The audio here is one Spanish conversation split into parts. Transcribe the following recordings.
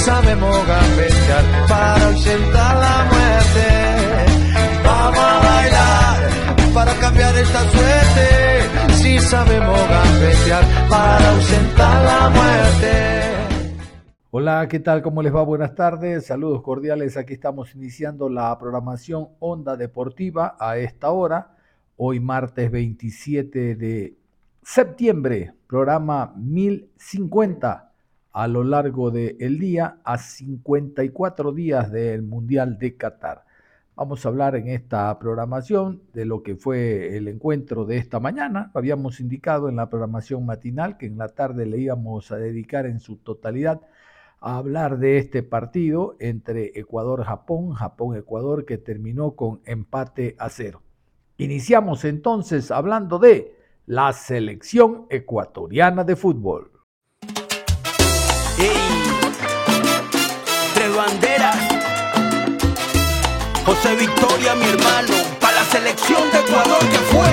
Sabemos gambetear para ausentar la muerte. Vamos a bailar para cambiar esta suerte. Si sabemos gambetear para ausentar la muerte. Hola, ¿qué tal? ¿Cómo les va? Buenas tardes, saludos cordiales. Aquí estamos iniciando la programación Onda Deportiva a esta hora, hoy martes 27 de septiembre, programa 1050 a lo largo del día a 54 días del Mundial de Qatar. Vamos a hablar en esta programación de lo que fue el encuentro de esta mañana. Habíamos indicado en la programación matinal que en la tarde le íbamos a dedicar en su totalidad a hablar de este partido entre Ecuador-Japón, Japón-Ecuador que terminó con empate a cero. Iniciamos entonces hablando de la selección ecuatoriana de fútbol. Tres banderas. José Victoria, mi hermano, para la selección de Ecuador que fue.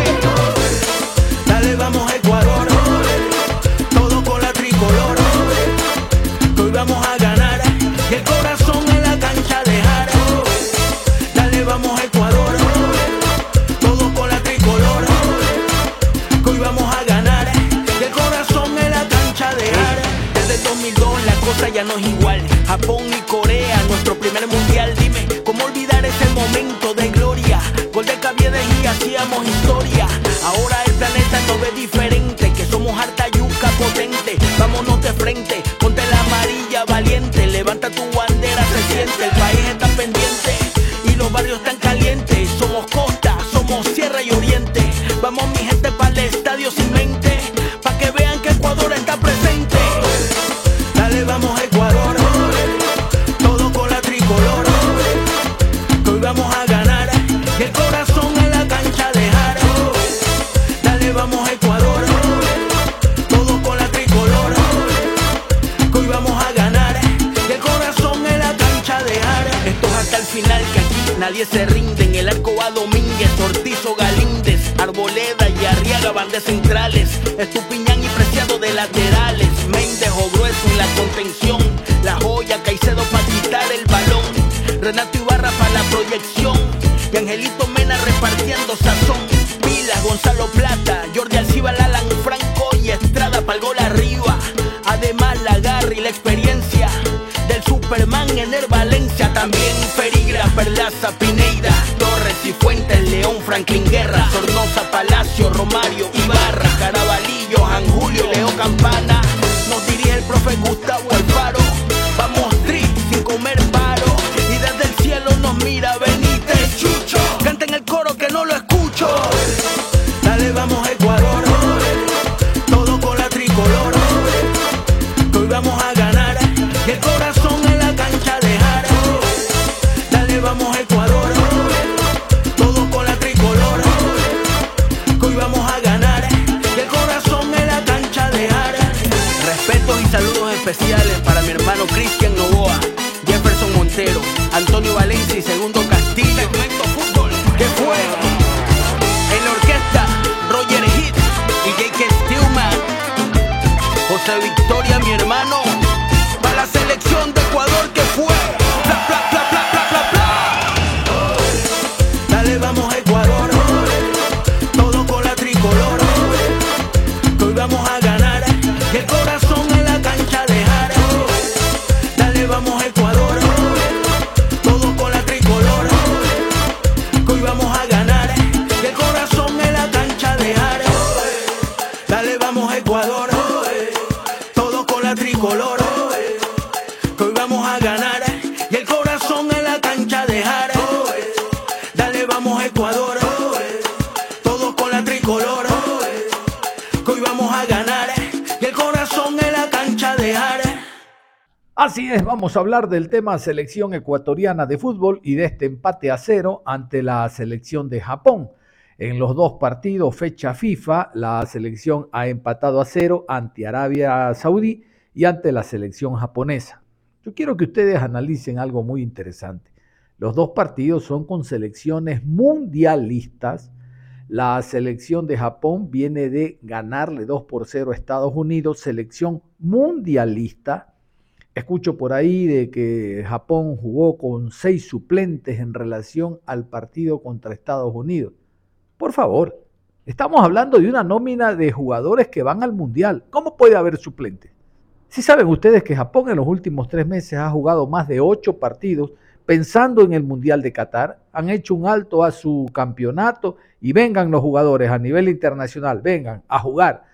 Dale, vamos a Ecuador. Todo con la tricolor. Hoy vamos a ganar. 2002 la cosa ya no es igual. Japón y Corea, nuestro primer mundial. Dime, ¿cómo olvidar ese momento de gloria? Gol de Caviedes y hacíamos historia. Ahora el planeta nos ve diferente, que somos harta yuca potente. Vámonos de frente, ponte la amarilla valiente. Levanta tu bandera, se siente, el país También Ferigra, Perlaza, Pineida, Torres y Fuentes, León, Franklin Guerra, Sornosa, Palacio, Romario, Ibarra, Carabalillo, Jan Julio, Leo Campana. Nos dirige el profe Gustavo Alfaro. Vamos a hablar del tema selección ecuatoriana de fútbol y de este empate a cero ante la selección de Japón. En los dos partidos, fecha FIFA, la selección ha empatado a cero ante Arabia Saudí y ante la selección japonesa. Yo quiero que ustedes analicen algo muy interesante. Los dos partidos son con selecciones mundialistas. La selección de Japón viene de ganarle 2 por 0 a Estados Unidos, selección mundialista Escucho por ahí de que Japón jugó con seis suplentes en relación al partido contra Estados Unidos. Por favor, estamos hablando de una nómina de jugadores que van al Mundial. ¿Cómo puede haber suplentes? Si saben ustedes que Japón en los últimos tres meses ha jugado más de ocho partidos pensando en el Mundial de Qatar, han hecho un alto a su campeonato y vengan los jugadores a nivel internacional, vengan a jugar.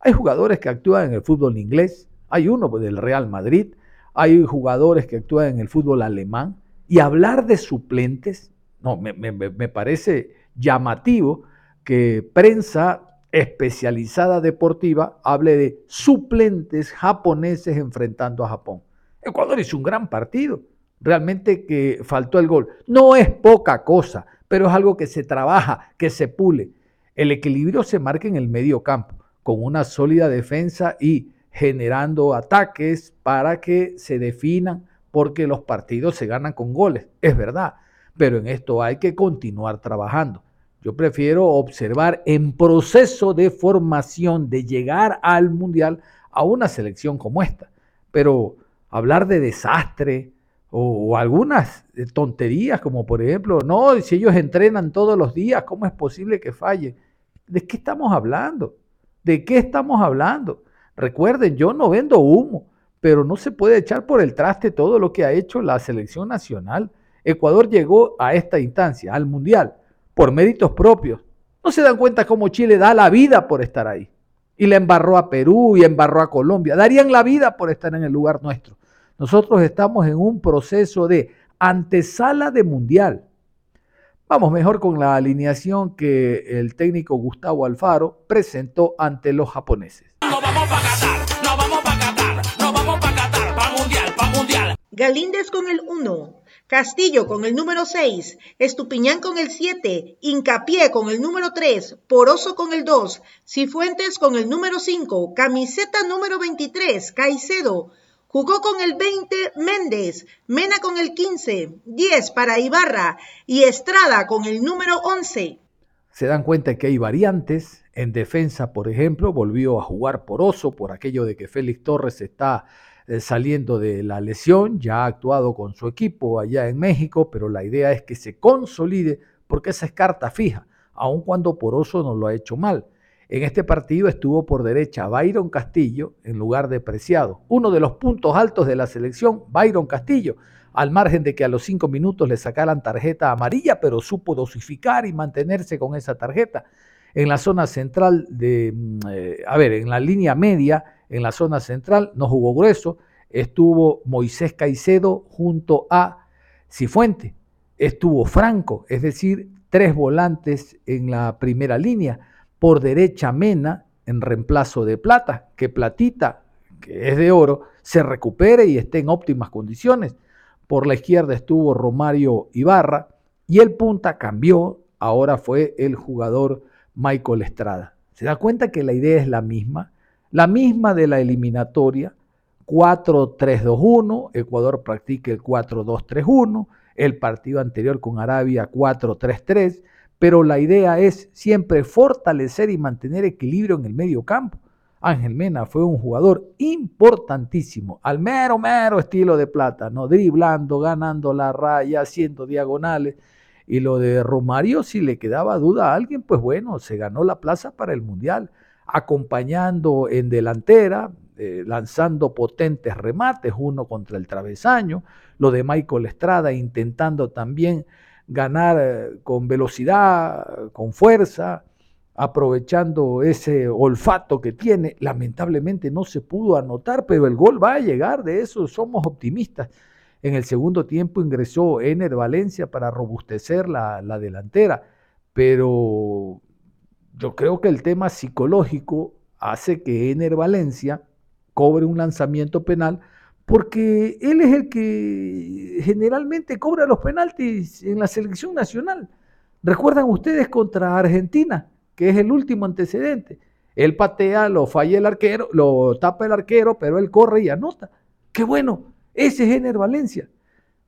Hay jugadores que actúan en el fútbol inglés, hay uno del Real Madrid, hay jugadores que actúan en el fútbol alemán, y hablar de suplentes, no, me, me parece llamativo que prensa especializada deportiva hable de suplentes japoneses enfrentando a Japón. Ecuador hizo un gran partido, realmente que faltó el gol. No es poca cosa, pero es algo que se trabaja, que se pule. El equilibrio se marca en el medio campo, con una sólida defensa y generando ataques para que se definan, porque los partidos se ganan con goles, es verdad, pero en esto hay que continuar trabajando. Yo prefiero observar en proceso de formación, de llegar al Mundial, a una selección como esta. Pero hablar de desastre o, algunas tonterías, como por ejemplo, no, si ellos entrenan todos los días, ¿cómo es posible que fallen? ¿De qué estamos hablando? ¿De qué estamos hablando? Recuerden, yo no vendo humo, pero no se puede echar por el traste todo lo que ha hecho la selección nacional. Ecuador llegó a esta instancia, al Mundial, por méritos propios. No se dan cuenta cómo Chile da la vida por estar ahí. Y le embarró a Perú y embarró a Colombia. Darían la vida por estar en el lugar nuestro. Nosotros estamos en un proceso de antesala de Mundial. Vamos mejor con la alineación que el técnico Gustavo Alfaro presentó ante los japoneses. Para Qatar, no vamos Qatar, no vamos Qatar, Mundial, Mundial. Galíndez con el 1, Castillo con el número 6, Estupiñán con el 7, Incapié con el número 3, Poroso con el 2, Cifuentes con el número 5, Camiseta número 23, Caicedo, Jugó con el 20 Méndez, Mena con el 15, 10 para Ibarra y Estrada con el número 11. Se dan cuenta que hay variantes. En defensa, por ejemplo, volvió a jugar por Oso por aquello de que Félix Torres está eh, saliendo de la lesión, ya ha actuado con su equipo allá en México, pero la idea es que se consolide porque esa es carta fija, aun cuando Poroso no lo ha hecho mal. En este partido estuvo por derecha Byron Castillo en lugar de Preciado. Uno de los puntos altos de la selección, Byron Castillo, al margen de que a los cinco minutos le sacaran tarjeta amarilla, pero supo dosificar y mantenerse con esa tarjeta. En la zona central de, mm, eh, a ver, en la línea media, en la zona central, no jugó grueso, estuvo Moisés Caicedo junto a Cifuente, estuvo Franco, es decir, tres volantes en la primera línea por derecha Mena en reemplazo de Plata, que Platita, que es de oro, se recupere y esté en óptimas condiciones. Por la izquierda estuvo Romario Ibarra y el punta cambió, ahora fue el jugador Michael Estrada. ¿Se da cuenta que la idea es la misma? La misma de la eliminatoria, 4-3-2-1, Ecuador practica el 4-2-3-1, el partido anterior con Arabia 4-3-3, pero la idea es siempre fortalecer y mantener equilibrio en el medio campo. Ángel Mena fue un jugador importantísimo, al mero, mero estilo de plata, ¿no? driblando, ganando la raya, haciendo diagonales. Y lo de Romario, si le quedaba duda a alguien, pues bueno, se ganó la plaza para el Mundial, acompañando en delantera, eh, lanzando potentes remates, uno contra el travesaño, lo de Michael Estrada intentando también ganar eh, con velocidad, con fuerza, aprovechando ese olfato que tiene. Lamentablemente no se pudo anotar, pero el gol va a llegar, de eso somos optimistas. En el segundo tiempo ingresó Ener Valencia para robustecer la, la delantera, pero yo creo que el tema psicológico hace que Ener Valencia cobre un lanzamiento penal porque él es el que generalmente cobra los penaltis en la selección nacional. ¿Recuerdan ustedes contra Argentina, que es el último antecedente? Él patea, lo falla el arquero, lo tapa el arquero, pero él corre y anota. Qué bueno, ese es Ener Valencia.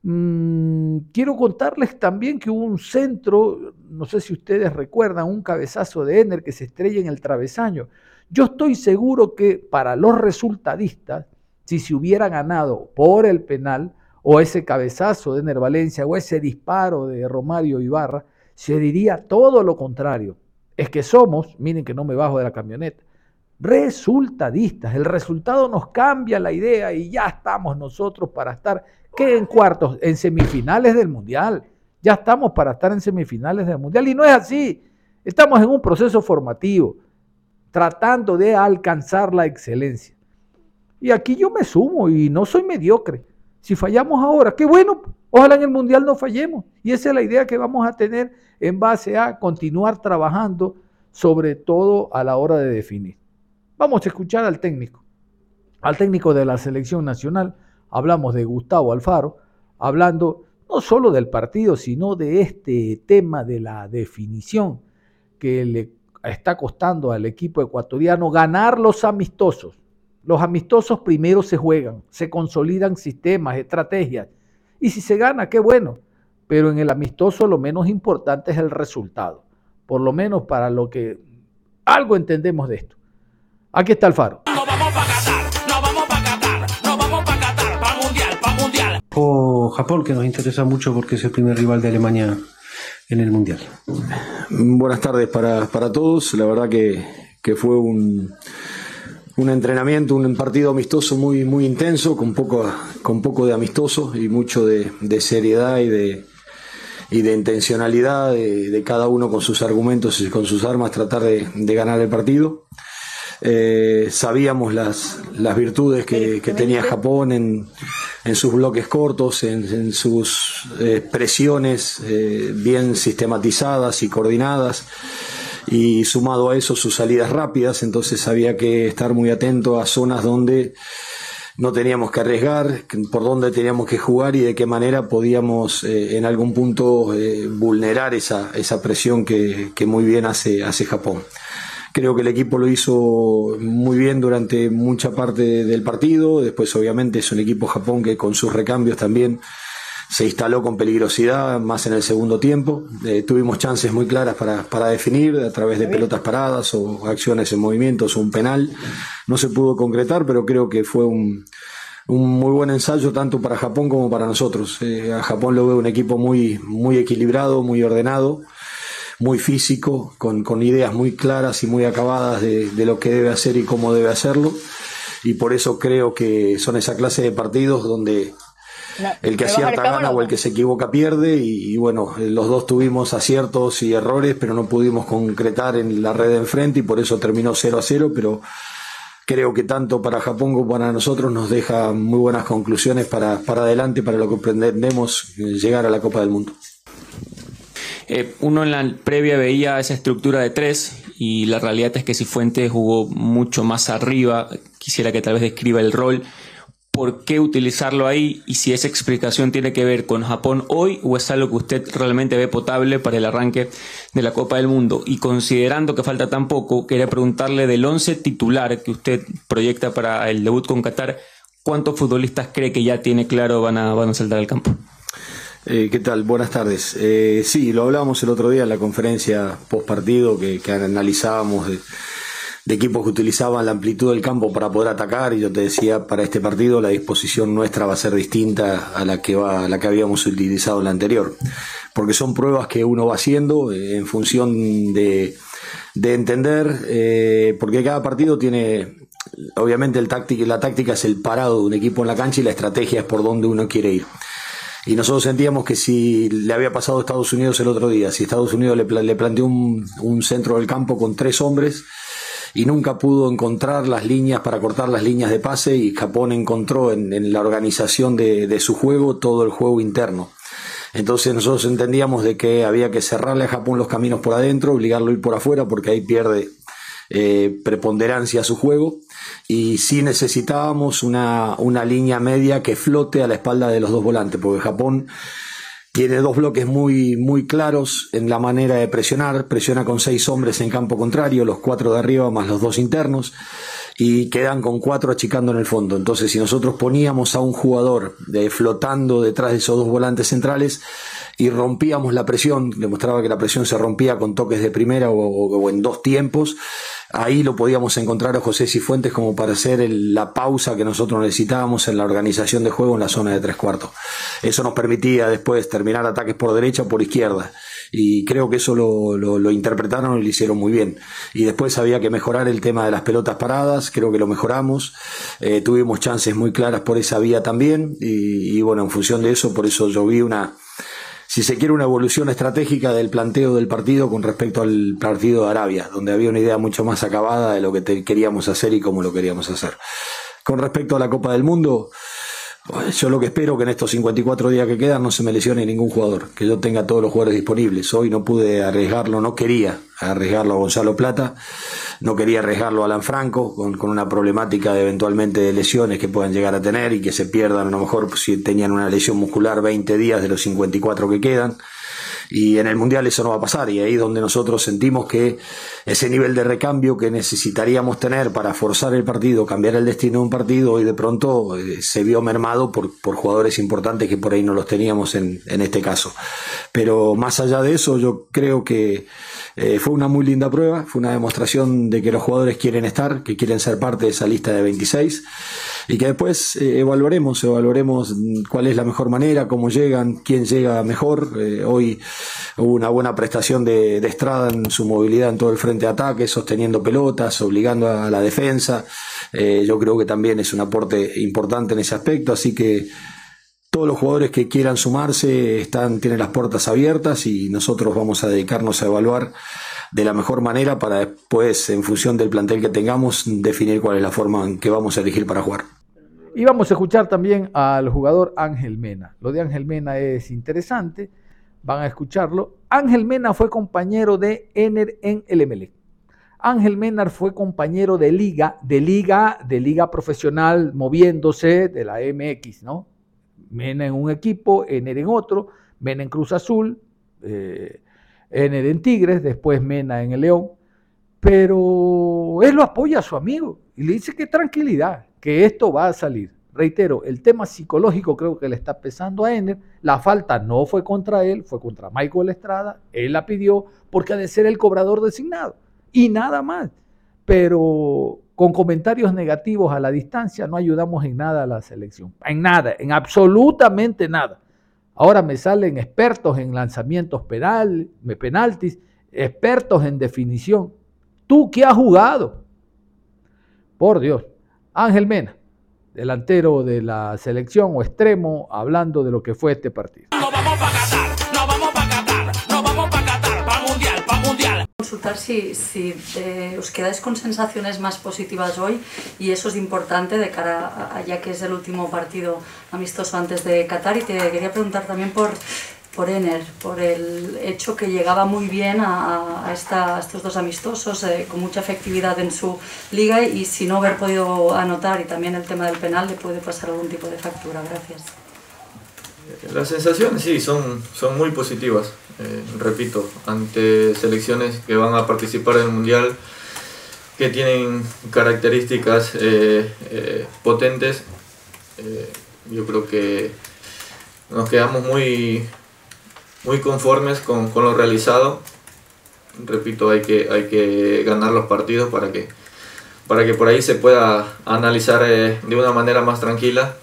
Mm, quiero contarles también que hubo un centro, no sé si ustedes recuerdan, un cabezazo de Ener que se estrella en el travesaño. Yo estoy seguro que para los resultadistas, si se hubiera ganado por el penal o ese cabezazo de Ener Valencia o ese disparo de Romario Ibarra, se diría todo lo contrario. Es que somos, miren que no me bajo de la camioneta, resultadistas. El resultado nos cambia la idea y ya estamos nosotros para estar que en cuartos, en semifinales del Mundial. Ya estamos para estar en semifinales del Mundial y no es así. Estamos en un proceso formativo, tratando de alcanzar la excelencia. Y aquí yo me sumo y no soy mediocre. Si fallamos ahora, qué bueno, ojalá en el Mundial no fallemos. Y esa es la idea que vamos a tener en base a continuar trabajando, sobre todo a la hora de definir. Vamos a escuchar al técnico, al técnico de la selección nacional, hablamos de Gustavo Alfaro, hablando no solo del partido, sino de este tema de la definición que le está costando al equipo ecuatoriano ganar los amistosos. Los amistosos primero se juegan, se consolidan sistemas, estrategias. Y si se gana, qué bueno. Pero en el amistoso lo menos importante es el resultado. Por lo menos para lo que algo entendemos de esto. Aquí está Alfaro. O Japón, que nos interesa mucho porque es el primer rival de Alemania en el Mundial. Buenas tardes para, todos. La verdad que, fue un, un entrenamiento, un partido amistoso muy, muy intenso, con poco, con poco de amistoso y mucho de, seriedad y de, y de intencionalidad de, cada uno con sus argumentos y con sus armas tratar de, ganar el partido. Eh, sabíamos las, las virtudes que, que tenía Japón en, en sus bloques cortos, en, sus eh, presiones eh, bien sistematizadas y coordinadas y sumado a eso sus salidas rápidas, entonces había que estar muy atento a zonas donde no teníamos que arriesgar, por dónde teníamos que jugar y de qué manera podíamos eh, en algún punto vulnerar esa, esa presión que, que muy bien hace, hace Japón. Creo que el equipo lo hizo muy bien durante mucha parte del partido. Después, obviamente, es un equipo Japón que con sus recambios también se instaló con peligrosidad más en el segundo tiempo. Eh, tuvimos chances muy claras para, para, definir a través de pelotas paradas o acciones en movimientos o un penal. No se pudo concretar, pero creo que fue un, un muy buen ensayo tanto para Japón como para nosotros. Eh, a Japón lo veo un equipo muy, muy equilibrado, muy ordenado muy físico, con, con ideas muy claras y muy acabadas de, de, lo que debe hacer y cómo debe hacerlo. Y por eso creo que son esa clase de partidos donde el que acierta gana o el que se equivoca pierde. Y, bueno, los dos tuvimos aciertos y errores, pero no pudimos concretar en la red de enfrente y por eso terminó 0 a 0. Pero creo que tanto para Japón como para nosotros nos deja muy buenas conclusiones para, para adelante, para lo que pretendemos llegar a la Copa del Mundo. Eh, uno en la previa veía esa estructura de tres y la realidad es que si Fuentes jugó mucho más arriba, quisiera que tal vez describa el rol, por qué utilizarlo ahí y si esa explicación tiene que ver con Japón hoy o es algo que usted realmente ve potable para el arranque de la Copa del Mundo. Y considerando que falta tan poco, quería preguntarle del 11 titular que usted proyecta para el debut con Qatar, ¿cuántos futbolistas cree que ya tiene claro van a, van a saltar al campo? Eh, ¿Qué tal? Buenas tardes. Eh, sí, lo hablábamos el otro día en la conferencia post partido que, analizábamos de, equipos que utilizaban la amplitud del campo para poder atacar y yo te decía para este partido la disposición nuestra va a ser distinta a la que va a la que habíamos utilizado en la anterior porque son pruebas que uno va haciendo eh, en función de, de entender porque cada partido tiene obviamente el táctica, la táctica es el parado de un equipo en la cancha y la estrategia es por donde uno quiere ir. Y nosotros sentíamos que si le había pasado a Estados Unidos el otro día, si Estados Unidos le, planteó un, centro del campo con tres hombres y nunca pudo encontrar las líneas para cortar las líneas de pase y Japón encontró en, la organización de, su juego todo el juego interno. Entonces nosotros entendíamos de que había que cerrarle a Japón los caminos por adentro, obligarlo a ir por afuera porque ahí pierde eh, preponderancia su juego y sí necesitábamos una, una línea media que flote a la espalda de los dos volantes, porque Japón tiene dos bloques muy, muy claros en la manera de presionar. Presiona con seis hombres en campo contrario, los cuatro de arriba más los dos internos, y quedan con cuatro achicando en el fondo. Entonces, si nosotros poníamos a un jugador de, flotando detrás de esos dos volantes centrales y rompíamos la presión, demostraba que la presión se rompía con toques de primera o en dos tiempos, Ahí lo podíamos encontrar a José Cifuentes como para hacer la pausa que nosotros necesitábamos en la organización de juego en la zona de tres cuartos. Eso nos permitía después terminar ataques por derecha o por izquierda. Y creo que eso lo, lo, interpretaron y lo hicieron muy bien. Y después había que mejorar el tema de las pelotas paradas, creo que lo mejoramos. Eh, tuvimos chances muy claras por esa vía también. Y, y bueno, en función de eso, por eso yo vi una, si se quiere, una evolución estratégica del planteo del partido con respecto al partido de Arabia, donde había una idea mucho más acabada de lo que queríamos hacer y cómo lo queríamos hacer. Con respecto a la Copa del Mundo, yo lo que espero que en estos 54 días que quedan no se me lesione ningún jugador, que yo tenga todos los jugadores disponibles. Hoy no pude arriesgarlo, no quería arriesgarlo a Gonzalo Plata no quería arriesgarlo a Alan Franco con, una problemática de eventualmente de lesiones que puedan llegar a tener y que se pierdan a lo mejor si tenían una lesión muscular 20 días de los 54 que quedan. Y en el Mundial eso no va a pasar y ahí es donde nosotros sentimos que ese nivel de recambio que necesitaríamos tener para forzar el partido, cambiar el destino de un partido, hoy de pronto eh, se vio mermado por, por jugadores importantes que por ahí no los teníamos en, en este caso. Pero más allá de eso, yo creo que eh, fue una muy linda prueba, fue una demostración de que los jugadores quieren estar, que quieren ser parte de esa lista de 26 y que después eh, evaluaremos, evaluaremos cuál es la mejor manera, cómo llegan, quién llega mejor. Eh, hoy hubo una buena prestación de, Estrada en su movilidad en todo el frente de ataque, sosteniendo pelotas, obligando a la defensa. yo creo que también es un aporte importante en ese aspecto, así que todos los jugadores que quieran sumarse están, tienen las puertas abiertas y nosotros vamos a dedicarnos a evaluar de la mejor manera para después, en función del plantel que tengamos, definir cuál es la forma en que vamos a elegir para jugar. Y vamos a escuchar también al jugador Ángel Mena. Lo de Ángel Mena es interesante, van a escucharlo. Ángel Mena fue compañero de Ener en el MLE. Ángel Mena fue compañero de liga, de liga, de liga profesional, moviéndose de la MX, ¿no? Mena en un equipo, Ener en otro, Mena en Cruz Azul, eh, Ener en Tigres, después Mena en el León. Pero él lo apoya a su amigo y le dice que tranquilidad, que esto va a salir. Reitero, el tema psicológico creo que le está pesando a Ener. La falta no fue contra él, fue contra Michael Estrada. Él la pidió porque ha de ser el cobrador designado. Y nada más. Pero con comentarios negativos a la distancia no ayudamos en nada a la selección, en nada, en absolutamente nada. Ahora me salen expertos en lanzamientos penal, penaltis, expertos en definición. ¿Tú qué has jugado? Por Dios. Ángel Mena, delantero de la selección o extremo, hablando de lo que fue este partido. Consultar si, si eh, os quedáis con sensaciones más positivas hoy y eso es importante de cara a, ya que es el último partido amistoso antes de Qatar y te quería preguntar también por por Ener, por el hecho que llegaba muy bien a, a, estos dos amistosos, eh, con mucha efectividad en su liga y si no haber podido anotar y también el tema del penal le puede pasar algún tipo de factura. Gracias. Las sensaciones sí, son, son muy positivas. Eh, repito, ante selecciones que van a participar en el Mundial, que tienen características eh, eh, potentes, yo creo que nos quedamos muy, muy conformes con, lo realizado. Repito, hay que, hay que ganar los partidos para que, para que por ahí se pueda analizar de una manera más tranquila.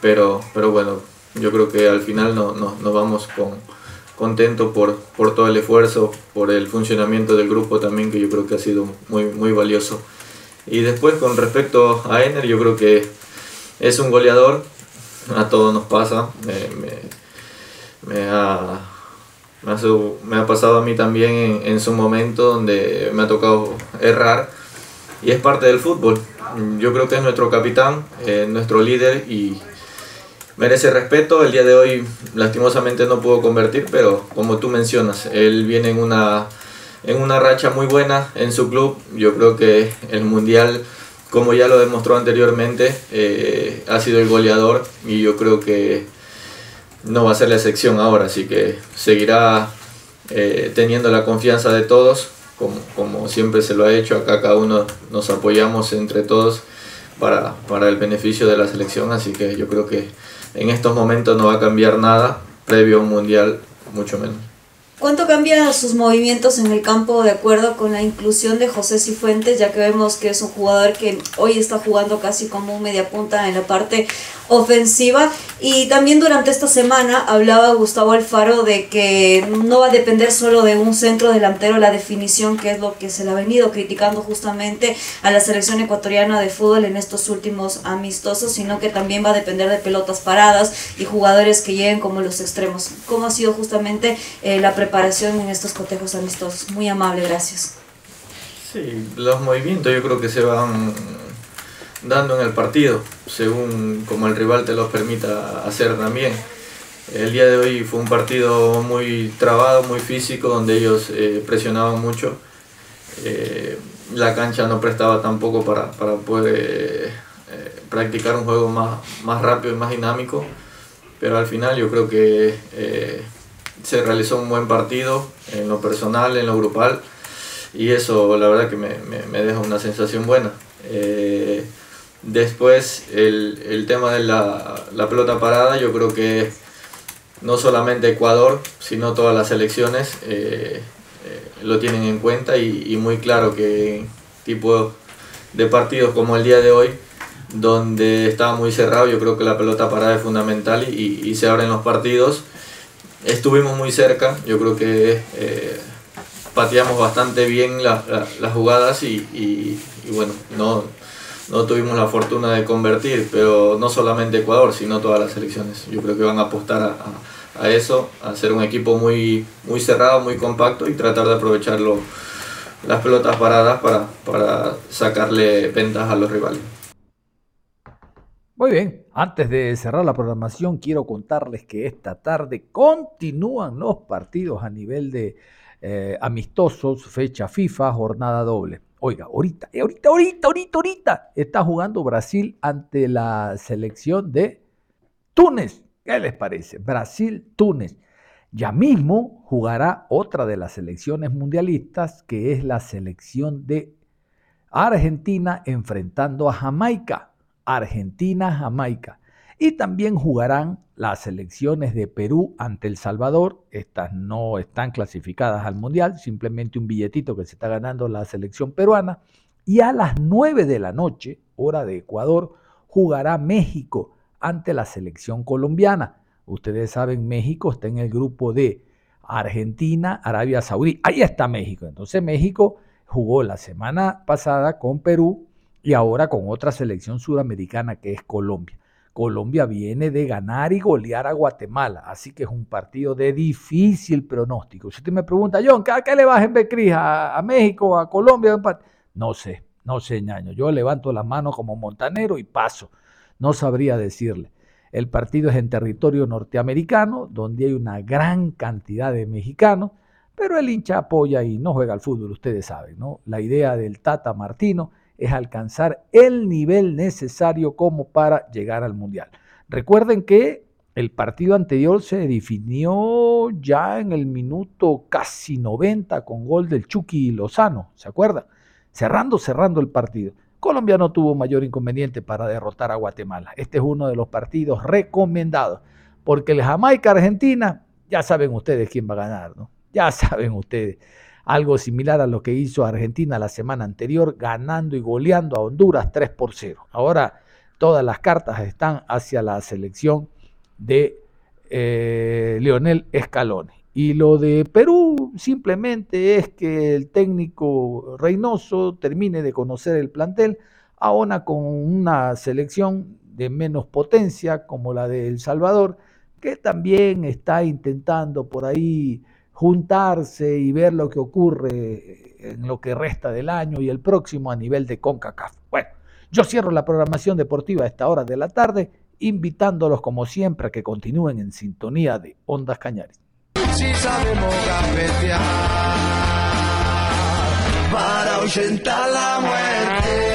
pero, pero bueno, yo creo que al final nos no, no vamos con, contento por, por todo el esfuerzo, por el funcionamiento del grupo también, que yo creo que ha sido muy, muy valioso. Y después con respecto a Ener, yo creo que es un goleador, a todos nos pasa, me, me, ha, me, ha, pasado a mí también en, su momento donde me ha tocado errar y es parte del fútbol. Yo creo que es nuestro capitán, nuestro líder y, merece respeto. El día de hoy lastimosamente no pudo convertir, pero como tú mencionas, él viene en una, en una racha muy buena en su club. Yo creo que el Mundial, como ya lo demostró anteriormente, eh, ha sido el goleador y yo creo que no va a ser la excepción ahora, así que seguirá eh, teniendo la confianza de todos, como, como, siempre se lo ha hecho, acá cada uno nos apoyamos entre todos para, para el beneficio de la selección, así que yo creo que en estos momentos no va a cambiar nada, previo a un mundial mucho menos. ¿Cuánto cambia sus movimientos en el campo de acuerdo con la inclusión de José Cifuentes, ya que vemos que es un jugador que hoy está jugando casi como un media punta en la parte ofensiva. Y también durante esta semana hablaba Gustavo Alfaro de que no va a depender solo de un centro delantero la definición, que es lo que se le ha venido criticando justamente a la selección ecuatoriana de fútbol en estos últimos amistosos, sino que también va a depender de pelotas paradas y jugadores que lleguen como los extremos. ¿Cómo ha sido justamente eh, la preparación en estos cotejos amistosos? Muy amable, gracias. Sí, los movimientos yo creo que se van dando en el partido, según como el rival te los permita hacer también. El día de hoy fue un partido muy trabado, muy físico, donde ellos eh, presionaban mucho. Eh, la cancha no prestaba tampoco para, para poder eh, practicar un juego más, más rápido y más dinámico, pero al final yo creo que se realizó un buen partido en lo personal, en lo grupal, y eso la verdad que me, me, deja una sensación buena. Después el, el tema de la, la, pelota parada, yo creo que no solamente Ecuador, sino todas las selecciones eh, eh, lo tienen en cuenta y, y, muy claro que tipo de partidos como el día de hoy, donde estaba muy cerrado, yo creo que la pelota parada es fundamental y, y se abren los partidos. Estuvimos muy cerca, yo creo que eh, pateamos bastante bien la, la, las jugadas y, y bueno, no no tuvimos la fortuna de convertir, pero no solamente Ecuador, sino todas las selecciones. Yo creo que van a apostar a, eso, a ser un equipo muy, muy cerrado, muy compacto y tratar de aprovechar las pelotas paradas para, para sacarle ventas a los rivales. Muy bien, antes de cerrar la programación, quiero contarles que esta tarde continúan los partidos a nivel de eh, amistosos, fecha FIFA, jornada doble. Oiga, ahorita, eh, ahorita, ahorita, ahorita, ahorita está jugando Brasil ante la selección de Túnez. ¿Qué les parece? Brasil-Túnez. Ya mismo jugará otra de las selecciones mundialistas, que es la selección de Argentina enfrentando a Jamaica. Argentina-Jamaica. Y también jugarán las selecciones de Perú ante El Salvador. Estas no están clasificadas al Mundial, simplemente un billetito que se está ganando la selección peruana. Y a las 9 de la noche, hora de Ecuador, jugará México ante la selección colombiana. Ustedes saben, México está en el grupo de Argentina, Arabia Saudí. Ahí está México. Entonces México jugó la semana pasada con Perú y ahora con otra selección sudamericana que es Colombia. Colombia viene de ganar y golear a Guatemala, así que es un partido de difícil pronóstico. Si usted me pregunta, John, ¿a qué le vas en Becris? ¿A, ¿A, México? ¿A Colombia? No sé, no sé, ñaño. Yo levanto la mano como montanero y paso. No sabría decirle. El partido es en territorio norteamericano, donde hay una gran cantidad de mexicanos, pero el hincha apoya y no juega al fútbol, ustedes saben, ¿no? La idea del Tata Martino es alcanzar el nivel necesario como para llegar al Mundial. Recuerden que el partido anterior se definió ya en el minuto casi 90 con gol del Chucky Lozano, ¿se acuerda? Cerrando, cerrando el partido. Colombia no tuvo mayor inconveniente para derrotar a Guatemala. Este es uno de los partidos recomendados, porque el Jamaica-Argentina, ya saben ustedes quién va a ganar, ¿no? Ya saben ustedes algo similar a lo que hizo Argentina la semana anterior, ganando y goleando a Honduras 3 por 0. Ahora todas las cartas están hacia la selección de eh, Leonel Scaloni. Y lo de Perú simplemente es que el técnico Reynoso termine de conocer el plantel, ahora con una selección de menos potencia como la de El Salvador, que también está intentando por ahí juntarse y ver lo que ocurre en lo que resta del año y el próximo a nivel de CONCACAF. Bueno, yo cierro la programación deportiva a esta hora de la tarde, invitándolos como siempre a que continúen en sintonía de Ondas Cañares. Si sabemos ahuyentar la muerte.